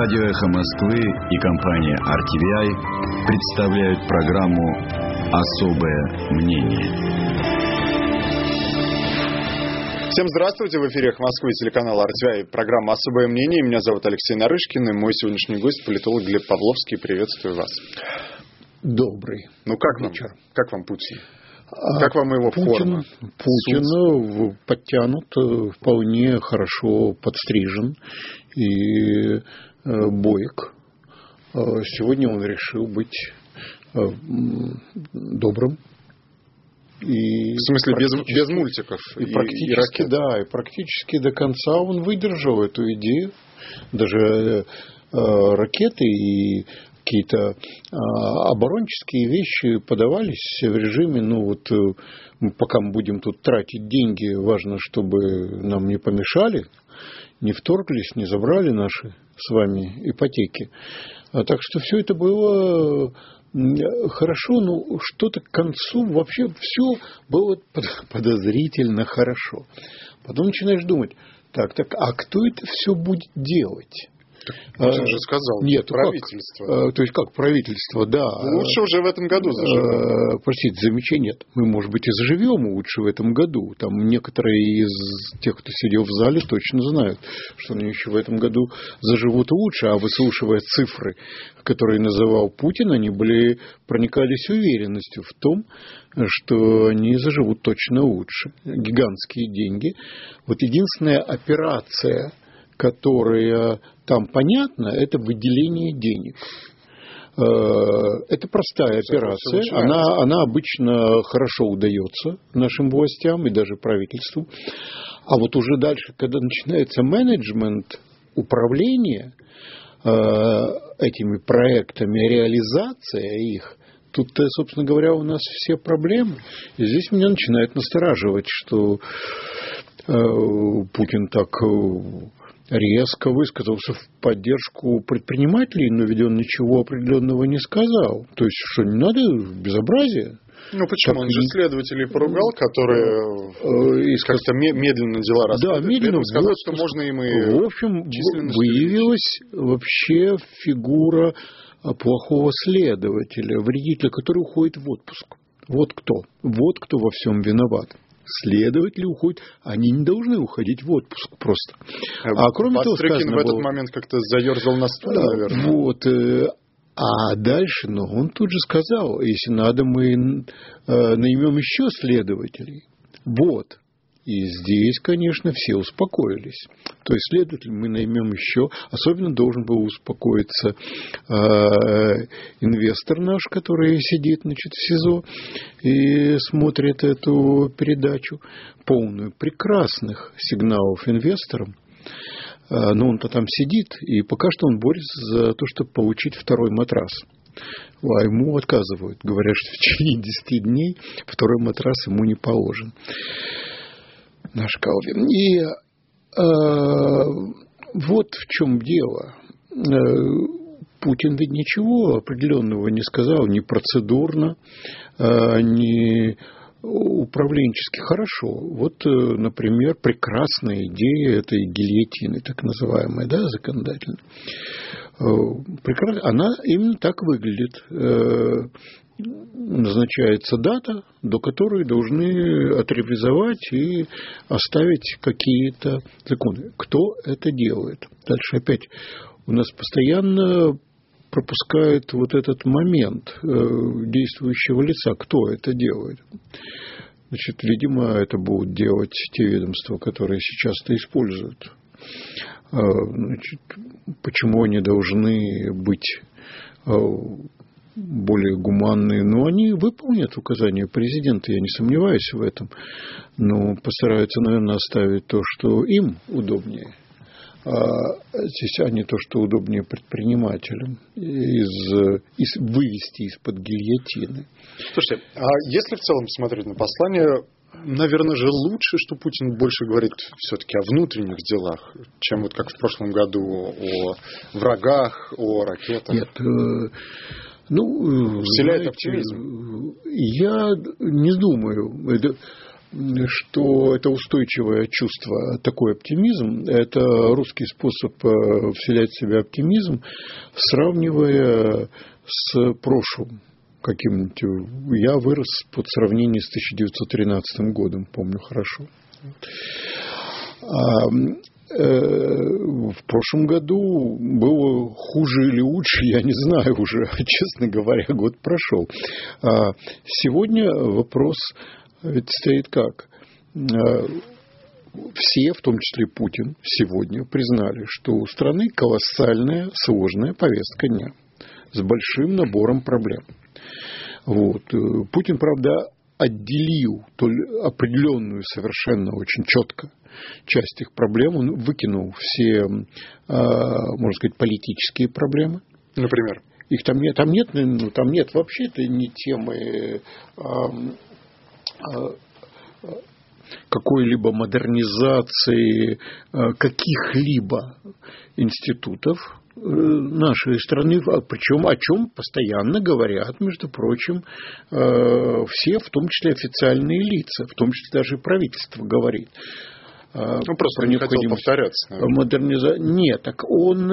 Радио «Эхо Москвы» и компания RTVI представляют программу «Особое мнение». Всем здравствуйте! В эфире «Эхо Москвы» телеканал RTVI. Программа «Особое мнение». Меня зовут Алексей Нарышкин, и мой сегодняшний гость – политолог Глеб Павловский. Приветствую вас. Добрый Ну, как вечер. вам? Как вам Путин? Как вам его Путин, форма? Путин подтянут, э, вполне хорошо подстрижен и э, боек. Э, Сегодня он решил быть э, добрым. И В смысле, без, без мультиков И, практически, ракет? да, и практически до конца он выдержал эту идею. Даже э, ракеты и какие-то э, оборонческие вещи подавались в режиме, ну вот, э, пока мы будем тут тратить деньги, важно, чтобы нам не помешали, не вторглись, не забрали наши с вами ипотеки. А так что все это было хорошо, но что-то к концу вообще все было под- подозрительно хорошо. Потом начинаешь думать, так, так, а кто это все будет делать? Путин А, же сказал, нет, ну как? правительство. А, То есть как правительство, да. Лучше уже в этом году заживем. Э, Простите, замечание нет. Мы, может быть, и заживем лучше в этом году. Там некоторые из тех, кто сидел в зале, точно знают, что они еще в этом году заживут лучше. А выслушивая цифры, которые называл Путин, они были проникались уверенностью в том, что они заживут точно лучше. Гигантские деньги. Вот единственная операция, которая там понятна, это выделение денег. Э, Это простая операция. Она, она обычно хорошо удается нашим властям и даже правительству. А вот уже дальше, когда начинается менеджмент управления э, этими проектами, реализация их, тут, э, собственно говоря, у нас все проблемы. И здесь меня начинает настораживать, что э, Путин так э, резко высказался в поддержку предпринимателей, но ведь он ничего определенного не сказал. То есть, что не надо безобразие. Ну, почему? так Он же следователей поругал, которые Э, и как-то ме- медленно дела Да, расследуют. При медленно. сказал, что можно им и... В общем, выявилась вообще фигура а, плохого следователя, вредителя, который уходит в отпуск. Вот кто. Вот кто во всем виноват. Следователи уходят, они не должны уходить в отпуск просто. А кроме того, Бастрыкин сказано в этот было- момент как-то заерзал на стуле, наверное. Вот. э, А дальше, ну, он тут же сказал, если надо, мы э, наймем еще следователей. Вот. И здесь, конечно, все успокоились. То есть следователь мы наймем еще. Особенно должен был успокоиться э, инвестор наш, который сидит значит, в СИЗО и смотрит эту передачу, полную прекрасных сигналов инвесторам. А, но он-то там сидит, и пока что он борется за то, чтобы получить второй матрас. А ему отказывают. Говорят, что в течение 10 дней второй матрас ему не положен. Наш Калвин. И э, вот в чем дело. Э, Путин ведь ничего определенного не сказал, ни процедурно, э, ни управленчески хорошо. Вот, э, например, прекрасная идея этой гильотины, так называемой, да, законодательной. Э. Она именно так выглядит. Назначается дата, до которой должны отревизовать и оставить какие-то законы. Кто это делает? Дальше опять у нас постоянно пропускает вот этот момент э, действующего лица. Кто это делает? Значит, видимо, это будут делать те ведомства, которые сейчас это используют. А, Значит, почему они должны быть а, более гуманные? Ну, они выполнят указания президента, я не сомневаюсь в этом. Но постараются, наверное, оставить то, что им удобнее. А здесь, а не то, что удобнее предпринимателям, из, из, вывести из-под гильотины. Слушайте, а если в целом посмотреть на послание, наверное же лучше, что Путин больше говорит все-таки о внутренних делах, чем вот как в прошлом году о врагах, о ракетах. Нет, э, ну, Вселяет знаете, оптимизм. Я не думаю. Это, что это устойчивое чувство, такой оптимизм, это русский способ э, вселять в себя оптимизм, сравнивая с прошлым каким-нибудь. Я вырос под сравнение с 1913 годом, помню хорошо. Э, в прошлом году было хуже или лучше, я не знаю уже, честно говоря, год прошел. А сегодня вопрос ведь стоит как? Э, все, в том числе Путин, сегодня признали, что у страны колоссальная, сложная повестка дня с большим набором проблем. Вот. Э, Путин, правда, отделил определенную совершенно очень четко часть их проблем, он выкинул все, э, можно сказать, политические проблемы. Например? Их там нет, там нет, ну, там нет вообще это не темы Э, какой-либо модернизации э, каких-либо институтов э, нашей страны, а причем о чем постоянно говорят, между прочим, все, в том числе официальные лица, в том числе даже правительство говорит. Ну, просто не хотел повторяться. Модерниза... Нет, так он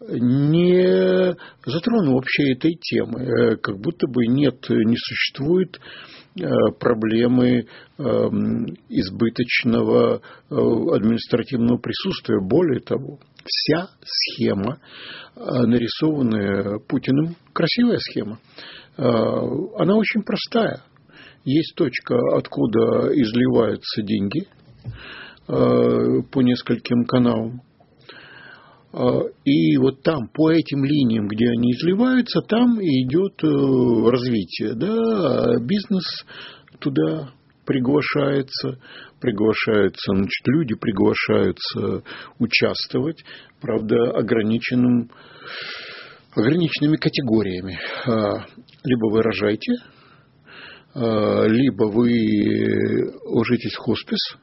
не затронул вообще этой темы. Как будто бы нет, не существует Э, проблемы эм, избыточного э, административного присутствия. Более того, вся схема, э, нарисованная Путиным, красивая схема, она очень простая. Есть точка, откуда изливаются деньги по нескольким каналам. А, и вот там, по этим линиям, где они изливаются, там идет э, развитие. Да? Бизнес туда приглашается, приглашаются, значит, люди приглашаются участвовать, правда, ограниченным, ограниченными категориями. Либо вы рожаете, а, либо вы ложитесь в хоспис,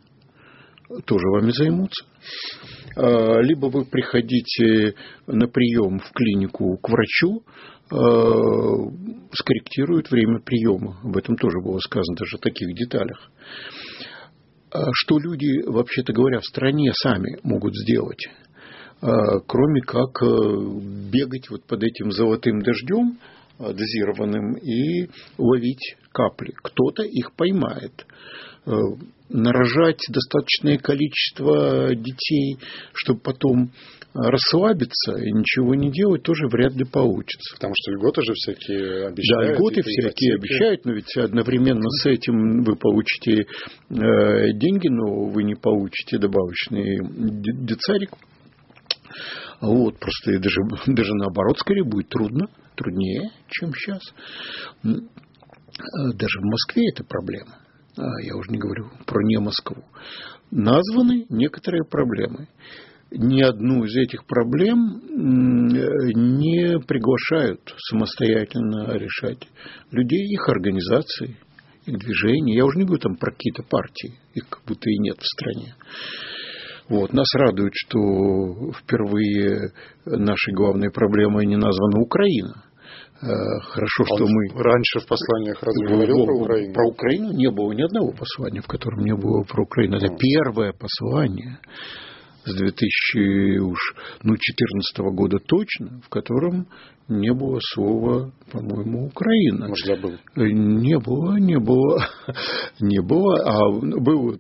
тоже вами займутся. А, либо вы приходите на прием в клинику к врачу, а, скорректируют время приема. Об этом тоже было сказано даже в таких деталях. А что люди, вообще-то говоря, в стране сами могут сделать, кроме как бегать вот под этим золотым дождем, дозированным, и ловить капли. Кто-то их поймает. Э, нарожать достаточное количество детей, чтобы потом расслабиться и ничего не делать, тоже вряд ли получится. Потому что льготы же всякие обещают. Да, льготы всякие обещают, но ведь одновременно с этим вы получите э, деньги, но вы не получите добавочный децарик. Вот, просто даже, даже наоборот, скорее будет трудно, труднее, чем сейчас. Э, даже в Москве это проблема. А, я уже не говорю про не Москву, названы некоторые проблемы. Ни одну из этих проблем не приглашают самостоятельно решать людей, их организации, их движения. Я уже не говорю там про какие-то партии, их как будто и нет в стране. Вот. Нас радует, что впервые нашей главной проблемой не названа Украина. Э, хорошо, что мы... Раньше в посланиях разве говорил про Украину? Про Украину не было ни одного послания, в котором не было про Украину. Это первое послание с 2014 ну, года точно, в котором не было слова, по-моему, Украина. Может, забыл? Э, не было, не было, не было. А было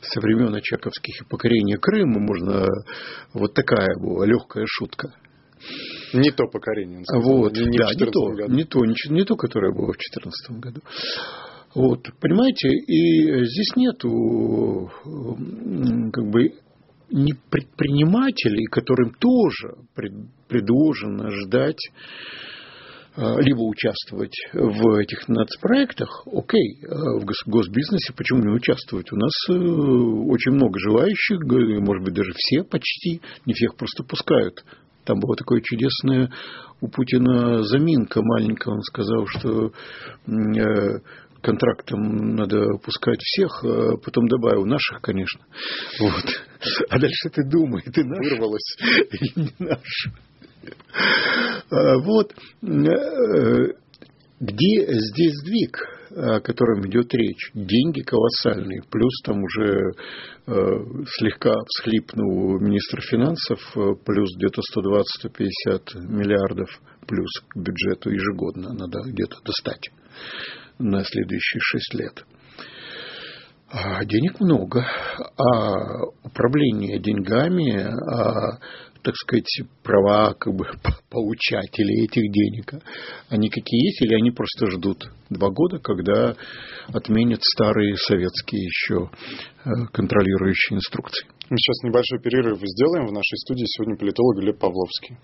со времен Очаковских и покорения Крыма, можно, вот такая была легкая шутка. Не то покорение. Вот, не, да, не то, году. не то, не, не то, которое было в 2014 году. Вот, понимаете, и здесь нету как бы не предпринимателей, которым тоже предложено ждать а, либо участвовать в этих нацпроектах, окей, а в госбизнесе почему не участвовать? У нас э, очень много желающих, может быть, даже все почти, не всех просто пускают там была такая чудесная у Путина заминка маленькая. Он сказал, что э, контрактом надо пускать всех, а потом добавил наших, конечно. Вот. А дальше ты думай, ты наш Вырвалась. или не наш. А вот. Э, где здесь сдвиг? О котором идет речь, деньги колоссальные, плюс там уже э, слегка всхлипнул министр финансов, э, плюс где-то 120-150 миллиардов плюс к бюджету ежегодно надо где-то достать на следующие шесть лет. А денег много, а управление деньгами, а так сказать, права как бы получателей этих денег, они какие есть, или они просто ждут два года, когда отменят старые советские еще э, контролирующие инструкции. Мы сейчас небольшой перерыв сделаем. В нашей студии сегодня политолог Глеб Павловский.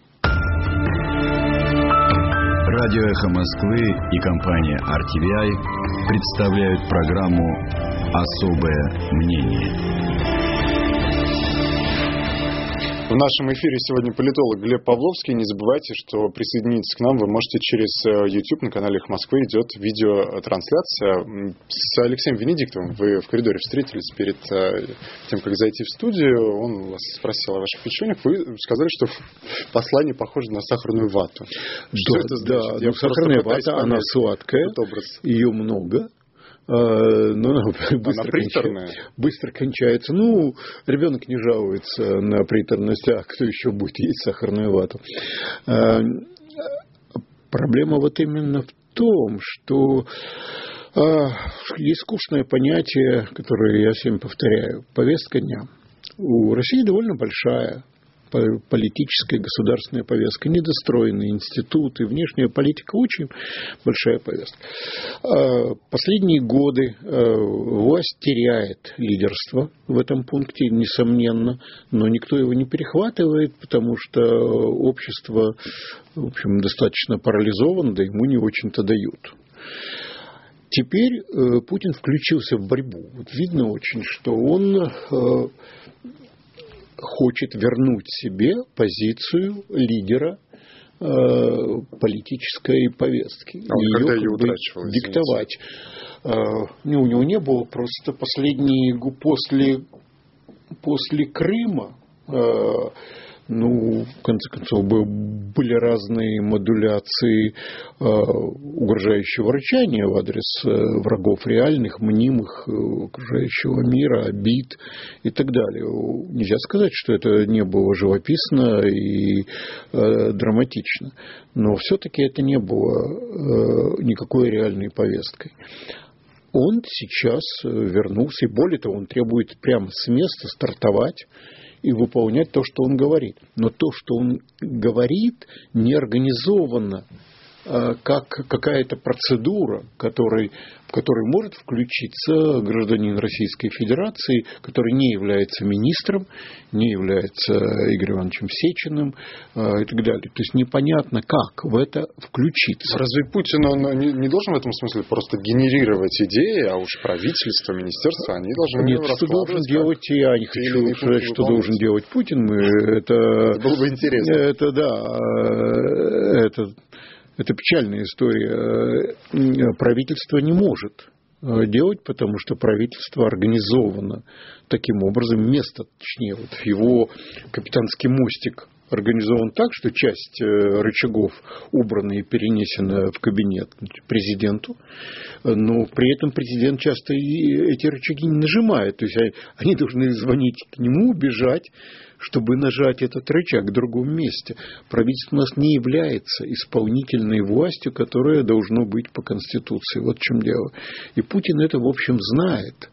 Радио «Эхо Москвы» и компания RTVI представляют программу «Особое мнение». В нашем эфире сегодня политолог Глеб Павловский. Не забывайте, что присоединиться к нам вы можете через э, YouTube на канале «Их Москвы». Идет видеотрансляция с Алексеем Венедиктовым. Вы в коридоре встретились перед э, тем, как зайти в студию. Он вас спросил о ваших печеньях. Вы сказали, что послание похоже на сахарную вату. Что да, это значит? Да, ну, сахарная вата, она сладкая, ее много но она быстро, кончается, быстро кончается. Ну, ребенок не жалуется на приторность, а кто еще будет есть сахарную вату. Э, проблема вот именно в том, что э, есть скучное понятие, которое я всем повторяю, повестка дня. У России довольно большая политическая государственная повестка, недостроенные институты, внешняя политика очень большая повестка. А, последние годы а, власть теряет лидерство в этом пункте, несомненно, но никто его не перехватывает, потому что общество, в общем, достаточно парализовано, да ему не очень-то дают. Теперь э, Путин включился в борьбу. Вот видно очень, что он э, хочет вернуть себе позицию лидера э, политической повестки. А он ее, когда ее утрачивал, диктовать. Э, у него не было просто последние после, после Крыма э, ну, в конце концов, были разные модуляции э, угрожающего рычания в адрес э, врагов реальных, мнимых, э, окружающего мира, обид и так далее. Нельзя сказать, что это не было живописно и драматично, но все-таки это не было никакой реальной повесткой он сейчас вернулся, и более того, он требует прямо с места стартовать и выполнять то, что он говорит. Но то, что он говорит, не организовано а, как какая-то процедура, которой, в которой может включиться гражданин Российской Федерации, который не является министром, не является Игорем Ивановичем Сечиным э, и так далее. То есть непонятно, как в это включиться. Разве Путин он не, не должен в этом смысле просто генерировать идеи, а уж правительство, министерство, они должны... Нет, что должен делать, я не хочу сказать, что должен делать Путин. Мы, это, это было бы интересно. Это, да, э, это это печальная история. Э, правительство не может э, делать, потому что правительство организовано таким образом, место, точнее, вот его капитанский мостик организован так, что часть э, рычагов убрана и перенесена в кабинет президенту, но при этом президент часто и эти рычаги не нажимает, то есть они должны звонить к нему, бежать, чтобы нажать этот рычаг в другом месте. Правительство у нас не является исполнительной властью, которая должно быть по Конституции. Вот в чем дело. И Путин это, в общем, знает.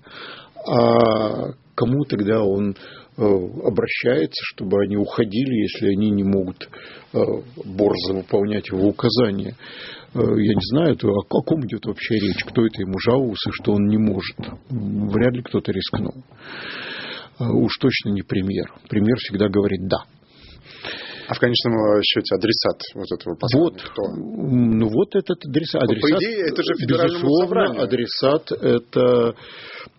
А кому тогда он э, обращается, чтобы они уходили, если они не могут э, борзо выполнять его указания. Э, я не знаю, о каком идет вообще речь, кто это ему жаловался, что он не может. Вряд ли кто-то рискнул. Э, уж точно не премьер. Премьер всегда говорит «да». А в конечном счете адресат вот этого послания вот, кто? Ну вот этот адресат. Ну, адресат по идее, это же безусловно, собранию. адресат это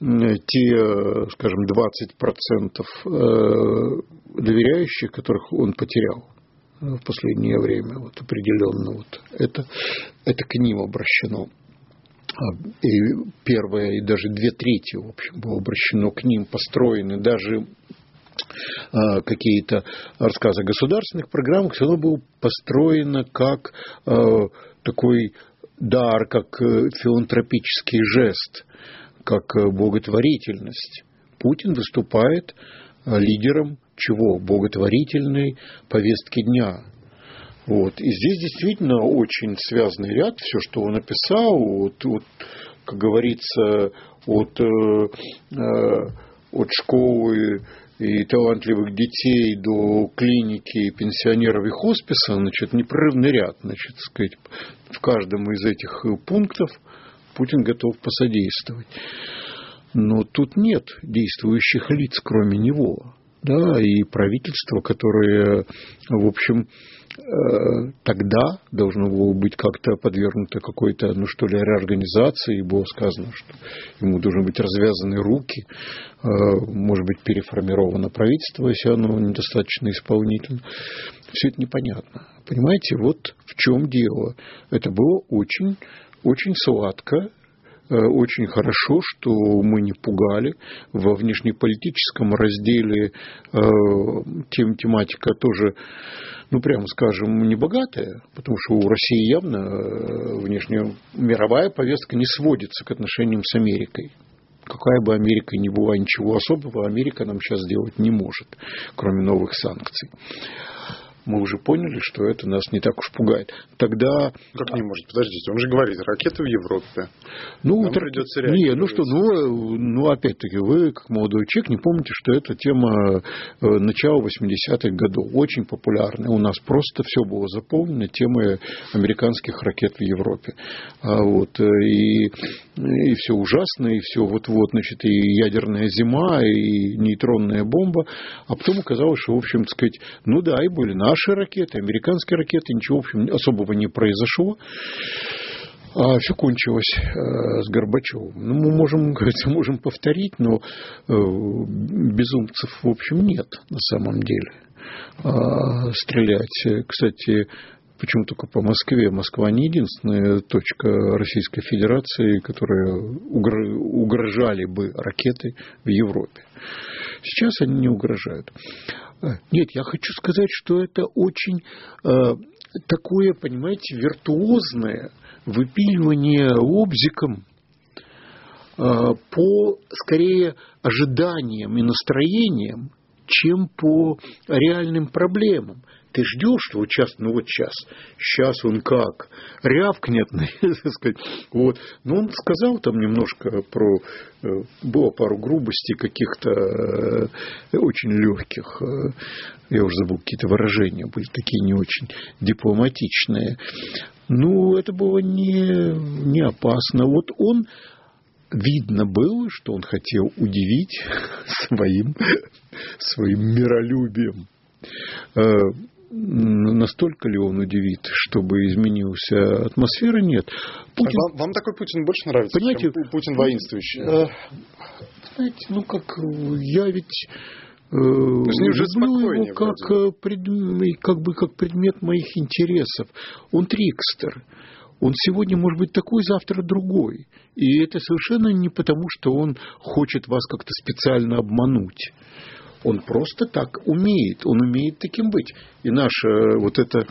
те, скажем, 20% э, доверяющих, которых он потерял в последнее время, вот определенно, вот это, это к ним обращено. А, и первое, и даже две трети, в общем, было обращено к ним, построены даже какие-то рассказы о государственных программах, все равно было построено как а, такой дар, как филантропический жест, как благотворительность. Путин выступает лидером чего? Благотворительной повестки дня. Вот. И здесь действительно очень связанный ряд, все, что он написал, вот, вот, как говорится, от, э, э, от школы и талантливых детей до клиники, пенсионеров и хосписа, значит, непрерывный ряд, значит, сказать, в каждом из этих пунктов Путин готов посодействовать. Но тут нет действующих лиц, кроме него. Да, и правительство, которое, в общем, Э, тогда должно было быть как-то подвергнуто какой-то, ну что ли, реорганизации, и было сказано, что ему должны быть развязаны руки, э, может быть, переформировано правительство, если оно недостаточно исполнительно. Все это непонятно. Понимаете, вот в чем дело. Это было очень, очень сладко, очень хорошо, что мы не пугали. Во внешнеполитическом разделе э, тем, тематика тоже, ну, прямо скажем, не богатая, потому что у России явно э, внешняя мировая повестка не сводится к отношениям с Америкой. Какая бы Америка ни была, ничего особого Америка нам сейчас сделать не может, кроме новых санкций мы уже поняли, что это нас не так уж пугает. Тогда... Как не может? Подождите, он же говорит, ракеты в Европе. Ну, Нам придется не, ну что, ну, ну, опять-таки, вы, как молодой человек, не помните, что это тема э, начала 80-х годов, очень популярная. У нас просто все было заполнено темой американских ракет в Европе. А вот, э, и, и все ужасно, и все вот-вот, значит, и ядерная зима, и нейтронная бомба. А потом оказалось, что, в общем, сказать, ну да, и были наши наши ракеты, американские ракеты, ничего, в общем, особого не произошло. А все кончилось э, с Горбачевым. Ну, мы можем, говорится, можем повторить, но э, безумцев, в общем, нет на самом деле. А, стрелять, кстати, Почему только по Москве? Москва не единственная точка Российской Федерации, которая угрожали бы ракеты в Европе. Сейчас они не угрожают. Э, нет, я хочу сказать, что это очень э, такое, понимаете, виртуозное выпиливание обзиком э, по, скорее, ожиданиям и настроениям, чем по реальным проблемам ты ждешь, что вот сейчас, ну вот сейчас, сейчас он как, рявкнет, так сказать, вот. Но он сказал там немножко про, э, было пару грубостей каких-то э, очень легких, э, я уже забыл, какие-то выражения были такие не очень дипломатичные. Ну, это было не, не опасно. Вот он видно было, что он хотел удивить своим, своим миролюбием настолько ли он удивит, чтобы изменился атмосфера, нет. Путин... Вам, вам такой Путин больше нравится, Понимаете, чем Путин воинствующий? Э, знаете, ну как, я ведь э, люблю его как, э, пред, как, бы, как предмет моих интересов. Он трикстер. Он сегодня может быть такой, завтра другой. И это совершенно не потому, что он хочет вас как-то специально обмануть. Он просто так умеет, он умеет таким быть. И наш, э, вот это,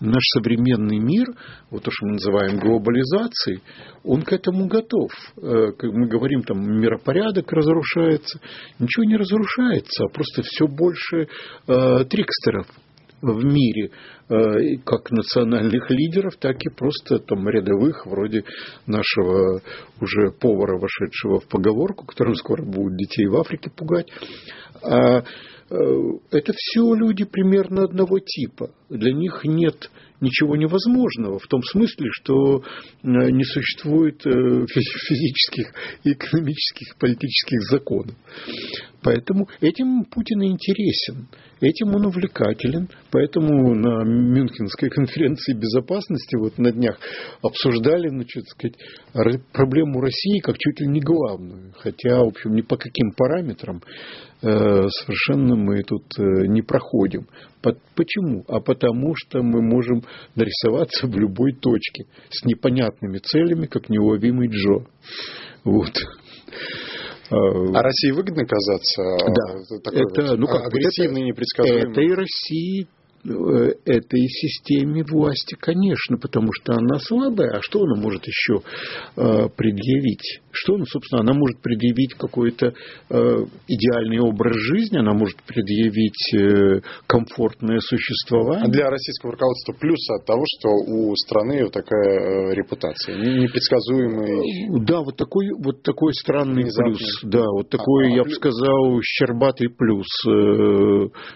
наш современный мир, вот то, что мы называем глобализацией, он к этому готов. Э, мы говорим, там миропорядок разрушается. Ничего не разрушается, а просто все больше э, трикстеров в мире, э, как национальных лидеров, так и просто там рядовых, вроде нашего уже повара, вошедшего в поговорку, которым скоро будут детей в Африке пугать. А э, это все люди примерно одного типа. Для них нет ничего невозможного, в том смысле, что э, не существует физических, экономических, политических законов. Поэтому этим Путин интересен. Этим он увлекателен, поэтому на Мюнхенской конференции безопасности вот на днях обсуждали, значит, сказать, проблему России как чуть ли не главную. Хотя, в общем, ни по каким параметрам э, совершенно мы тут э, не проходим. Почему? А потому что мы можем нарисоваться в любой точке с непонятными целями, как неуловимый Джо. Вот. А, а России выгодно казаться да. такой это, вот ну, как, агрессивный, непредсказуемый? Это и России этой системе власти, конечно, потому что она слабая. А что она может еще э, предъявить? Что она, собственно, она может предъявить какой-то э, идеальный образ жизни, она может предъявить комфортное существование. А для российского руководства плюс от того, что у страны такая репутация, непредсказуемый. Да, вот такой, вот такой странный Внезапный. плюс. Да, вот такой, а, я а, бы сказал, щербатый плюс,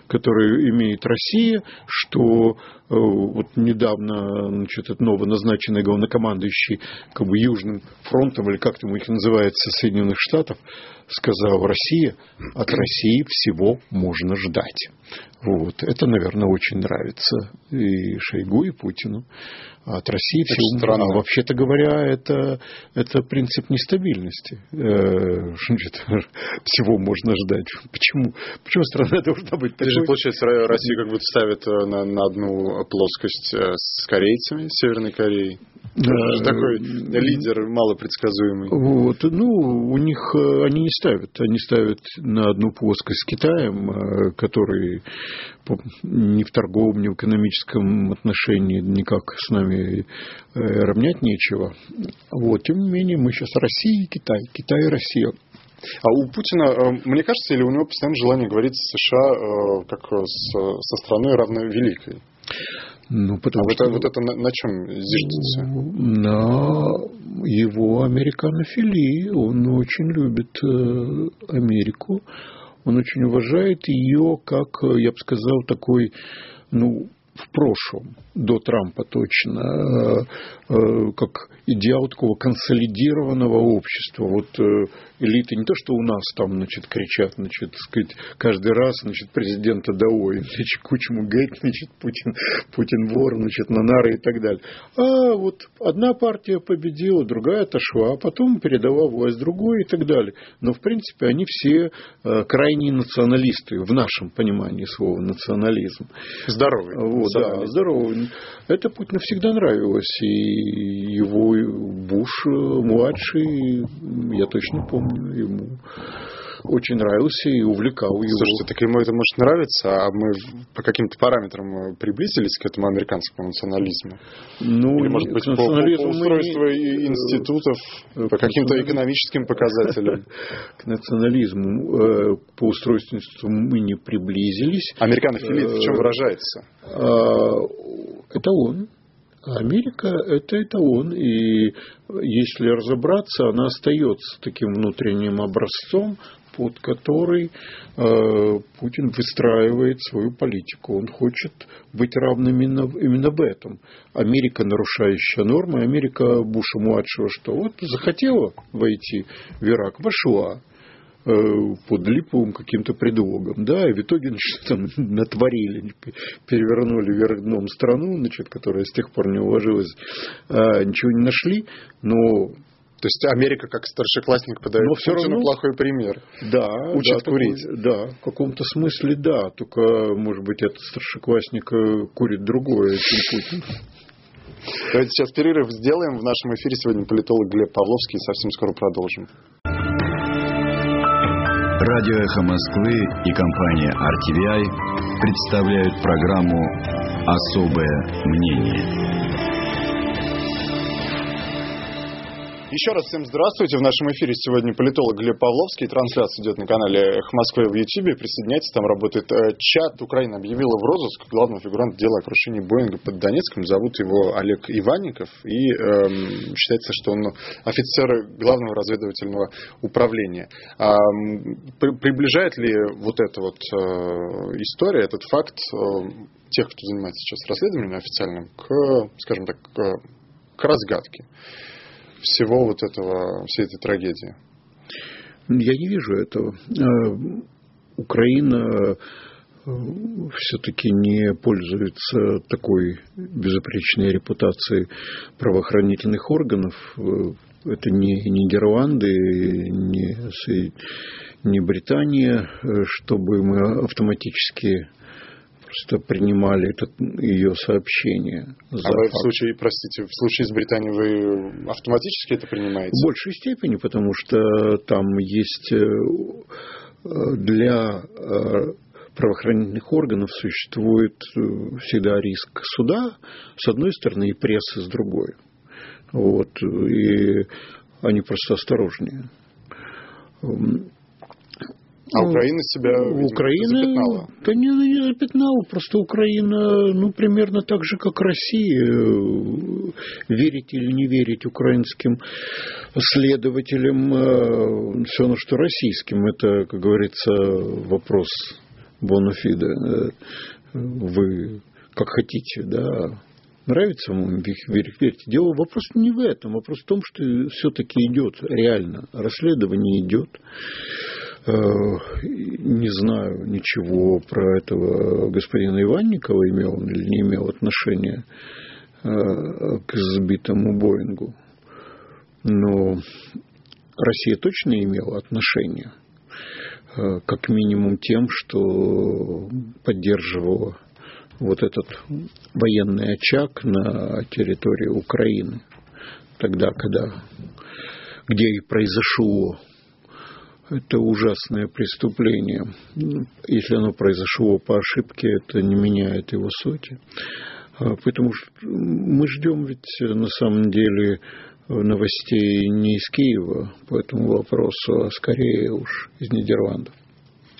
который имеет Россия, что вот недавно значит, этот новоназначенный главнокомандующий как бы, Южным фронтом, или как там их называется, Соединенных Штатов, сказал Россия, от России всего можно ждать. Вот. Это, наверное, очень нравится и Шойгу, и Путину. А от России это всего странно. А вообще-то говоря, это, это принцип нестабильности. Э, всего можно ждать. Почему? Почему страна должна быть такой? же, получается, Россия как будто ставит э, на, на одну плоскость э, с корейцами, Северной Кореей. Да, такой лидер малопредсказуемый. Вот, ну, у них они не ставят. Они ставят на одну плоскость с Китаем, который ни в торговом, ни в экономическом отношении никак с нами э, равнять нечего. Вот. Тем не менее, мы сейчас Россия и Китай, Китай и Россия. А у Путина, э, мне кажется, или у него постоянно желание говорить с США э, как со страной равновеликой? Ну, потому а что... Вот, вот это на, на чем зиждется? На его американофилии. Он очень любит Америку. Он очень уважает ее как, я бы сказал, такой, ну, в прошлом, до Трампа точно, э, э, как идеал такого консолидированного общества. Вот э, элиты не то, что у нас там, значит, кричат, значит, сказать, каждый раз, значит, президента Даой, значит, Кучму гейт, значит, Путин, Путин вор, значит, на нары и так далее. А вот одна партия победила, другая отошла, а потом передала власть другой и так далее. Но, в принципе, они все крайние националисты, в нашем понимании слова национализм. Здоровый. Вот, да, здоровый. Это Путину всегда нравилось, и его Буш э, младший, я точно помню, ему очень нравился и увлекал его. Слушайте, так ему это может нравиться, а мы по каким-то параметрам э, приблизились к этому американскому национализму? Ну, Или, может быть, по, по, устройству мы... институтов, э, по каким-то экономическим показателям? К национализму, по устройству институтов мы не приблизились. Американофилия в чем выражается? Это он. Америка – это эталон, и если разобраться, она остается таким внутренним образцом, под который э, Путин выстраивает свою политику. Он хочет быть равным именно, именно в этом. Америка, нарушающая нормы, Америка Буша-младшего, что вот захотела войти в Ирак, вошла. Э, под липовым каким-то предлогом, да, и в итоге значит, там, натворили, перевернули вверх дном страну, значит, которая с тех пор не уложилась, а, ничего не нашли, но то есть Америка как старшеклассник подает Но все равно плохой пример. Да, учит да, курить. Такой, да, в каком-то смысле да. Только, может быть, этот старшеклассник э, курит другое, чем Путин. Давайте сейчас перерыв сделаем. В нашем эфире сегодня политолог Глеб Павловский. Совсем скоро продолжим. Радио «Эхо Москвы» и компания RTVI представляют программу «Особое мнение». Еще раз всем здравствуйте. В нашем эфире сегодня политолог Глеб Павловский. Трансляция идет на канале «Эхо Москвы» в Ютьюбе. Присоединяйтесь, там работает э, чат. Украина объявила в розыск главного фигуранта дела о крушении Боинга под Донецком. Зовут его Олег Иванников. И эм, считается, что он офицер главного разведывательного управления. А, при, приближает ли вот эта вот э, история, этот факт э, тех, кто занимается сейчас расследованием официальным, к, скажем так, к, к разгадке? Всего вот этого, всей этой трагедии? Я не вижу этого. Э, Украина э, все-таки не пользуется такой безупречной репутацией правоохранительных органов. Э, это не Нидерланды, не, не Британия, чтобы мы автоматически просто принимали это, ее сообщение. А вы факт. в случае, простите, в случае с Британией вы автоматически это принимаете? В большей степени, потому что там есть э, для э, правоохранительных органов существует э, всегда риск суда, с одной стороны, и прессы с другой. Вот, и они просто осторожнее. А ну, Украина себя видимо, Украина, запятнала? Да не, не запятнала, просто Украина, ну, примерно так же, как Россия. Верить или не верить украинским следователям, э, все равно, что российским. Это, как говорится, вопрос бонофида. Э, вы как хотите, да, нравится вам верить. Дело вопрос не в этом, вопрос в том, что все-таки идет реально, расследование идет. Э, не знаю ничего про этого господина Иванникова, имел он или не имел отношения э, к сбитому Боингу. Но Россия точно имела отношение, э, как минимум тем, что поддерживала вот этот военный очаг на территории Украины, тогда, когда, где и произошло это ужасное преступление. Если оно произошло по ошибке, это не меняет его сути. А, потому что мы ждем ведь на самом деле новостей не из Киева по этому вопросу, а скорее уж из Нидерландов.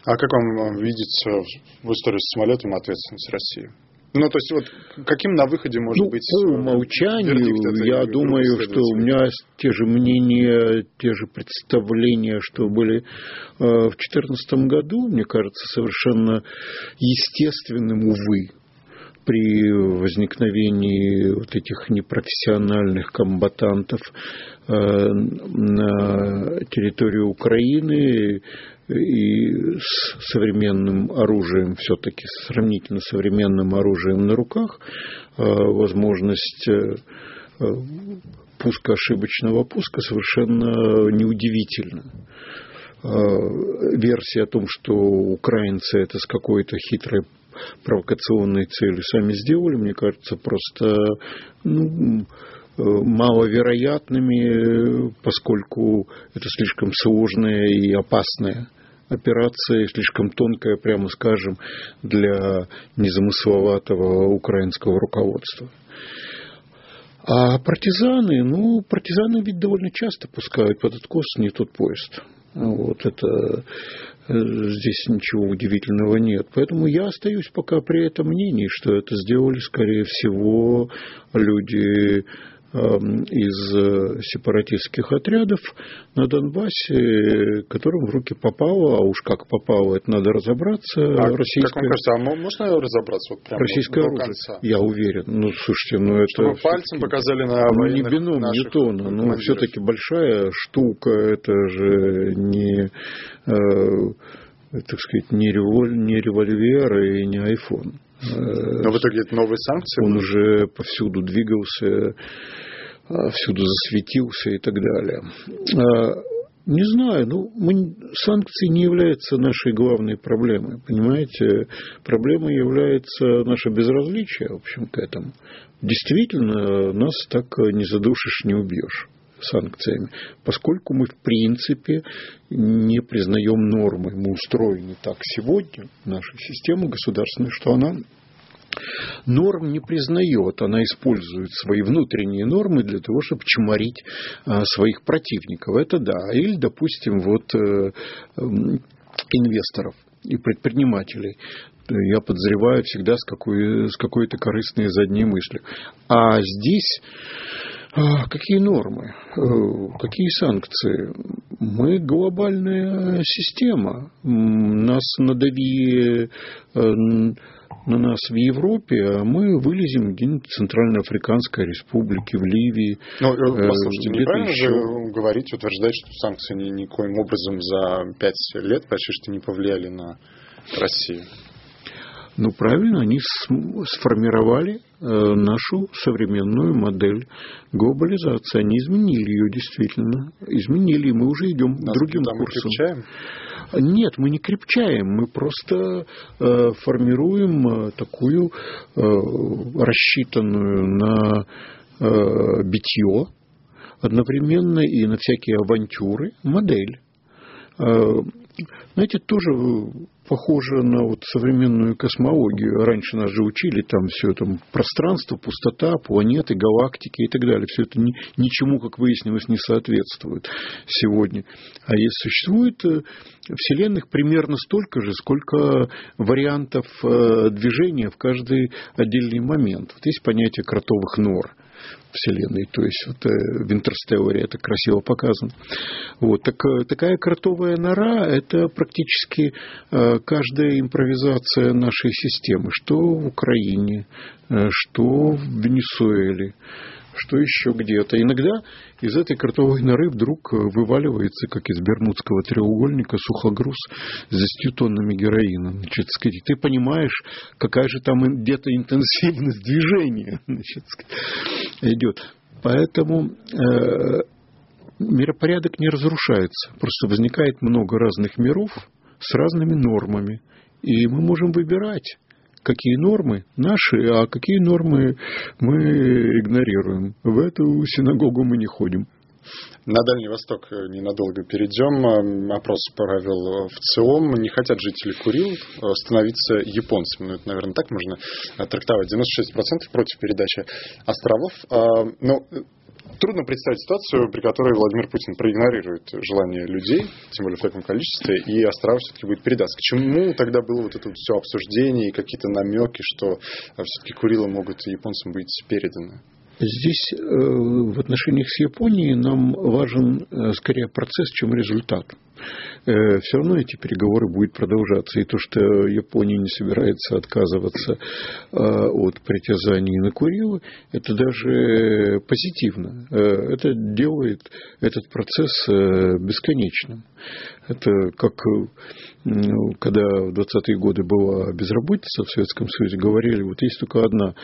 А как вам видится в истории с самолетом ответственность России? Ну, то есть, вот каким на выходе может ну, быть по умолчанию, я думаю, что у меня те же мнения, те же представления, что были э, в 2014 году, мне кажется, совершенно естественным, увы, при возникновении вот этих непрофессиональных комбатантов э, на территории Украины и с современным оружием, все-таки сравнительно современным оружием на руках, э, возможность э, пуска ошибочного пуска совершенно неудивительна. Версия о том, что украинцы это с какой-то хитрой провокационные цели сами сделали, мне кажется, просто ну, маловероятными, поскольку это слишком сложная и опасная операция, слишком тонкая, прямо скажем, для незамысловатого украинского руководства. А партизаны, ну, партизаны ведь довольно часто пускают под откос не тот поезд. Вот это Э, здесь ничего удивительного нет. Поэтому я остаюсь пока при этом мнении, что это сделали, скорее всего, люди из э, сепаратистских отрядов на Донбассе, которым в руки попало, а уж как попало, это надо разобраться. А, российское... Как вам кажется, а можно разобраться вот прямо российское до оружие, конца? Я уверен. Ну, слушайте, ну это... Чтобы пальцем показали на Ну, не бином Ньютона, но ну, все-таки большая штука, это же не... Э, так сказать, не, револь, не револьвер и не iPhone. Но в итоге это новые санкции? Он уже повсюду двигался а, всюду засветился и так далее. А, не знаю, ну, мы, санкции не являются нашей главной проблемой, понимаете? Проблемой является наше безразличие, в общем, к этому. Действительно, нас так не задушишь, не убьешь санкциями, поскольку мы, в принципе, не признаем нормы. Мы устроены так сегодня, наша система государственная, что она норм не признает, она использует свои внутренние нормы для того, чтобы чморить а, своих противников. Это да. Или, допустим, вот э, инвесторов и предпринимателей я подозреваю всегда с, какой, с какой-то корыстной задней мыслью. А здесь какие нормы, э, какие санкции? Мы глобальная система. Нас надавили э, на нас в Европе, а мы вылезем где-нибудь в Центральноафриканской республике, в Ливии. Ну, э, послушайте, неправильно еще... же говорить, утверждать, что санкции ни, никоим образом за пять лет почти что не повлияли на Россию. Ну, правильно, они сформировали э, нашу современную модель глобализации. Они изменили ее действительно. Изменили, и мы уже идем Нас другим курсом. Крепчаем? Нет, мы не крепчаем, мы просто э, формируем э, такую э, рассчитанную на э, битье одновременно и на всякие авантюры модель. Э, знаете, тоже похоже на вот современную космологию. Раньше нас же учили там все там пространство, пустота, планеты, галактики и так далее. Все это ни, ничему, как выяснилось, не соответствует сегодня. А есть существует э, вселенных примерно столько же, сколько вариантов э, движения в каждый отдельный момент. Вот есть понятие кротовых нор – Вселенной. То есть вот, э, в Интерстелларе это красиво показано. Вот, так, э, такая кротовая нора – это практически э, каждая импровизация нашей системы. Что в Украине, что в Венесуэле, что еще где-то. Иногда из этой картовой норы вдруг вываливается, как из Бермудского треугольника, сухогруз с 10 тоннами героина. Значит, сказать, ты понимаешь, какая же там где-то интенсивность движения значит, идет. Поэтому э, миропорядок не разрушается. Просто возникает много разных миров с разными нормами. И мы можем выбирать какие нормы наши, а какие нормы мы игнорируем. В эту синагогу мы не ходим. На Дальний Восток ненадолго перейдем. Опрос провел в ЦИОМ. Не хотят жители Курил становиться японцами. Ну, это, наверное, так можно трактовать. 96% против передачи островов. А, Но Трудно представить ситуацию, при которой Владимир Путин проигнорирует желание людей, тем более в таком количестве, и остров все-таки будет передаст. К чему тогда было вот это вот все обсуждение и какие-то намеки, что все-таки Курилы могут японцам быть переданы? Здесь э, в отношениях с Японией нам важен э, скорее процесс, чем результат. Э, Все равно эти переговоры будут продолжаться. И то, что Япония не собирается отказываться от притязаний на Курилы, это даже позитивно. Это делает этот процесс бесконечным. Это как когда в 20-е годы была безработица в Советском Союзе, говорили, вот есть только одна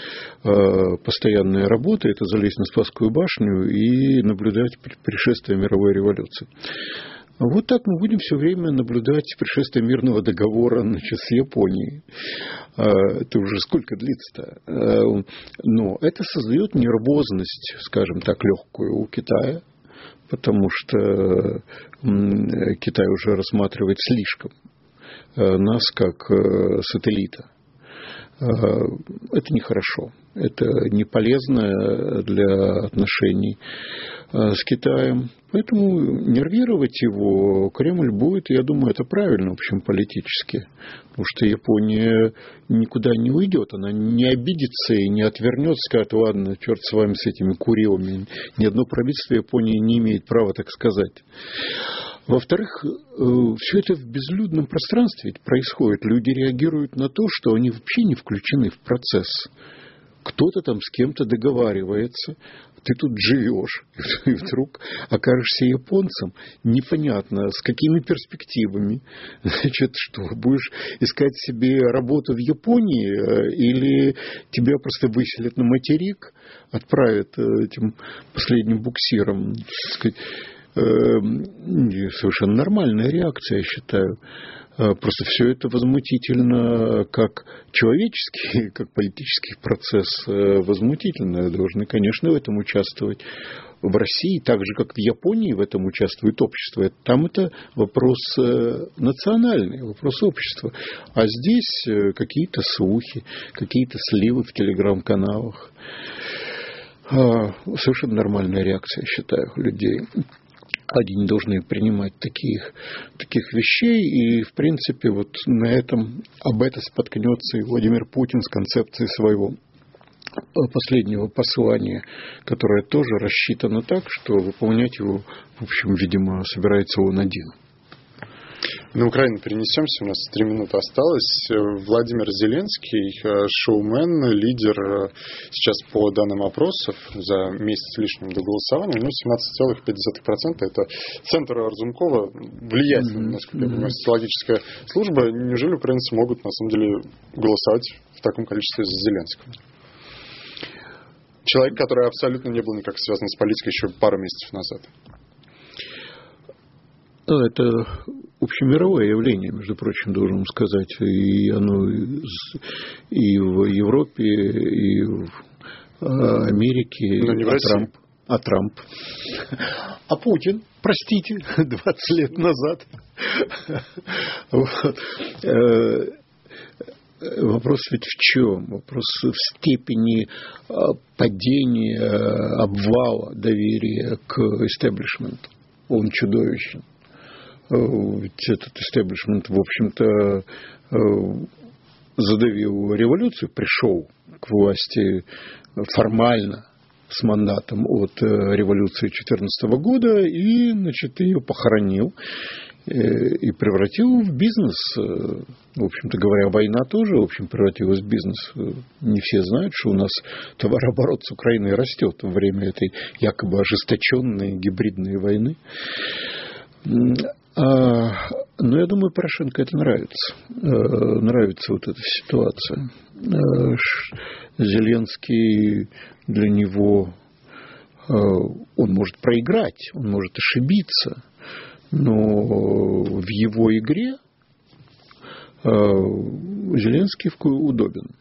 э, постоянная работа, это залезть на Спасскую башню и наблюдать пришествие мировой революции. Вот так мы будем все время наблюдать пришествие мирного договора значит, с Японией. Э, это уже сколько длится-то? Э, но это создает нервозность, скажем так, легкую у Китая, потому что Китай уже рассматривает слишком нас как э, сателлита. Э, это нехорошо, это не полезно для отношений с Китаем. Поэтому нервировать его Кремль будет, я думаю, это правильно, в общем, политически. Потому что Япония никуда не уйдет, она не обидится и не отвернется, скажет, ладно, черт с вами, с этими курилами. Ни одно правительство Японии не имеет права так сказать. Во-вторых, э, все это в безлюдном пространстве происходит. Люди реагируют на то, что они вообще не включены в процесс. Кто-то там с кем-то договаривается, ты тут живешь, и вдруг окажешься японцем, непонятно, с какими перспективами. Значит, что, будешь искать себе работу в Японии, э, или тебя просто выселят на материк, отправят э, этим последним буксиром, сказать, Эм, совершенно нормальная реакция, я считаю. Э, просто все это возмутительно как человеческий, как политический процесс э, возмутительно. Должны, конечно, в этом участвовать. В России, так же, как в Японии, в этом участвует общество. Там это вопрос э, национальный, вопрос общества. А здесь какие-то слухи, какие-то сливы в телеграм-каналах. Совершенно нормальная реакция, я считаю, людей они не должны принимать таких, таких вещей. И, в принципе, вот на этом, об этом споткнется и Владимир Путин с концепцией своего последнего послания, которое тоже рассчитано так, что выполнять его, в общем, видимо, собирается он один. На Украину перенесемся, у нас три минуты осталось. Владимир Зеленский, э, шоумен, лидер э, сейчас по данным опросов за месяц с лишним до голосования, ну, 17,5%. Это центр Разумкова, влиятельная, mm-hmm. насколько я понимаю, социологическая служба. Неужели украинцы могут, на самом деле, голосовать в таком количестве за Зеленского? Человек, который абсолютно не был никак связан с политикой еще пару месяцев назад. Ну, это общемировое явление, между прочим, должен сказать. И оно и в Европе, и в а, Америке. Но не в России. Трамп. а Трамп. А Путин, простите, 20 лет назад. Вот. Э, вопрос ведь в чем? Вопрос в степени а, падения, обвала доверия к истеблишменту. Он чудовищен. Э, этот истеблишмент, в общем-то, э, задавил революцию, пришел к власти формально с мандатом от э, революции 2014 года и, значит, ее похоронил и превратил в бизнес. В общем-то говоря, война тоже, в общем, превратилась в бизнес. Не все знают, что у нас товарооборот с Украиной растет во время этой якобы ожесточенной гибридной войны. А, но я думаю, Порошенко это нравится. Э, нравится вот эта ситуация. Э, Зеленский для него, э, он может проиграть, он может ошибиться, но в его игре Зеленский удобен.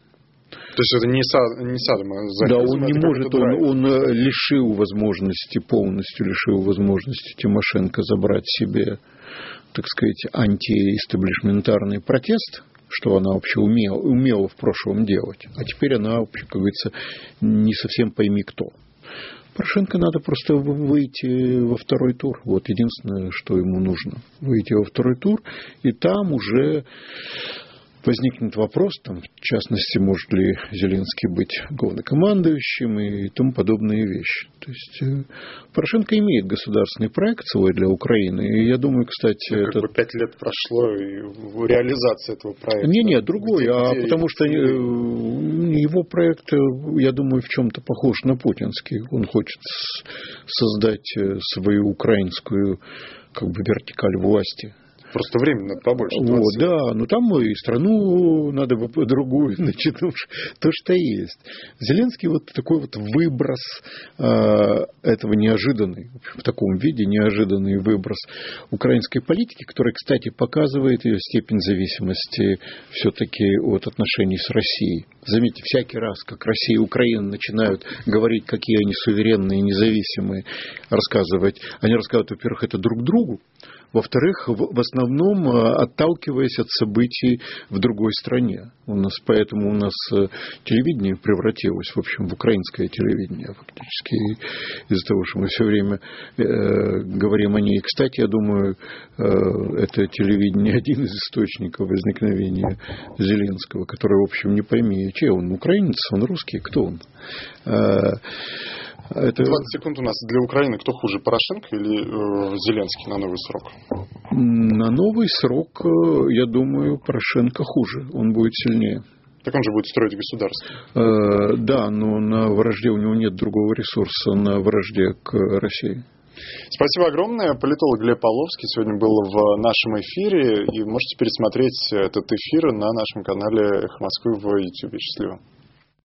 То есть это не, сад, не садомазохизм? Да, он не может, он, он э, лишил возможности, полностью лишил возможности Тимошенко забрать себе, так сказать, антиэстаблишментарный протест, что она вообще умела, умела в прошлом делать. А теперь она, как говорится, не совсем пойми кто. Порошенко надо просто выйти во второй тур. Вот единственное, что ему нужно. Выйти во второй тур, и там уже возникнет вопрос, там, в частности, может ли Зеленский быть главнокомандующим и тому подобные вещи. То есть э, Порошенко имеет государственный проект свой для Украины. И я думаю, кстати... Ну, как это... бы пять лет прошло, и реализация этого проекта... Не, не, другой, где, а где потому что где... его проект, э, я думаю, в чем-то похож на путинский. Он хочет создать э, свою украинскую как бы вертикаль власти Просто временно побольше. 20 вот, да, но там и страну надо бы другую, значит, уж то, что есть. Зеленский вот такой вот выброс э, этого неожиданный, в таком виде неожиданный выброс украинской политики, который, кстати, показывает ее степень зависимости все-таки от отношений с Россией. Заметьте, всякий раз, как Россия и Украина начинают говорить, какие они суверенные, независимые, рассказывать, они рассказывают, во-первых, это друг другу, во-вторых, в основном э, отталкиваясь от событий в другой стране. У нас, поэтому у нас э, телевидение превратилось, в общем, в украинское телевидение фактически. Из-за того, что мы все время э, говорим о ней. Кстати, я думаю, э, это телевидение один из источников возникновения Зеленского, который, в общем, не пойми, чей он, украинец, он русский, кто он. Э, это... 20 секунд у нас для Украины. Кто хуже, Порошенко или э, Зеленский на новый срок? На новый срок, э, я думаю, Порошенко хуже. Он будет сильнее. Так он же будет строить государство. Э, да, но на вражде у него нет другого ресурса, на вражде к России. Спасибо огромное. Политолог Глеб Павловский сегодня был в нашем эфире. И можете пересмотреть этот эфир на нашем канале «Эхо Москвы» в YouTube. Счастливо.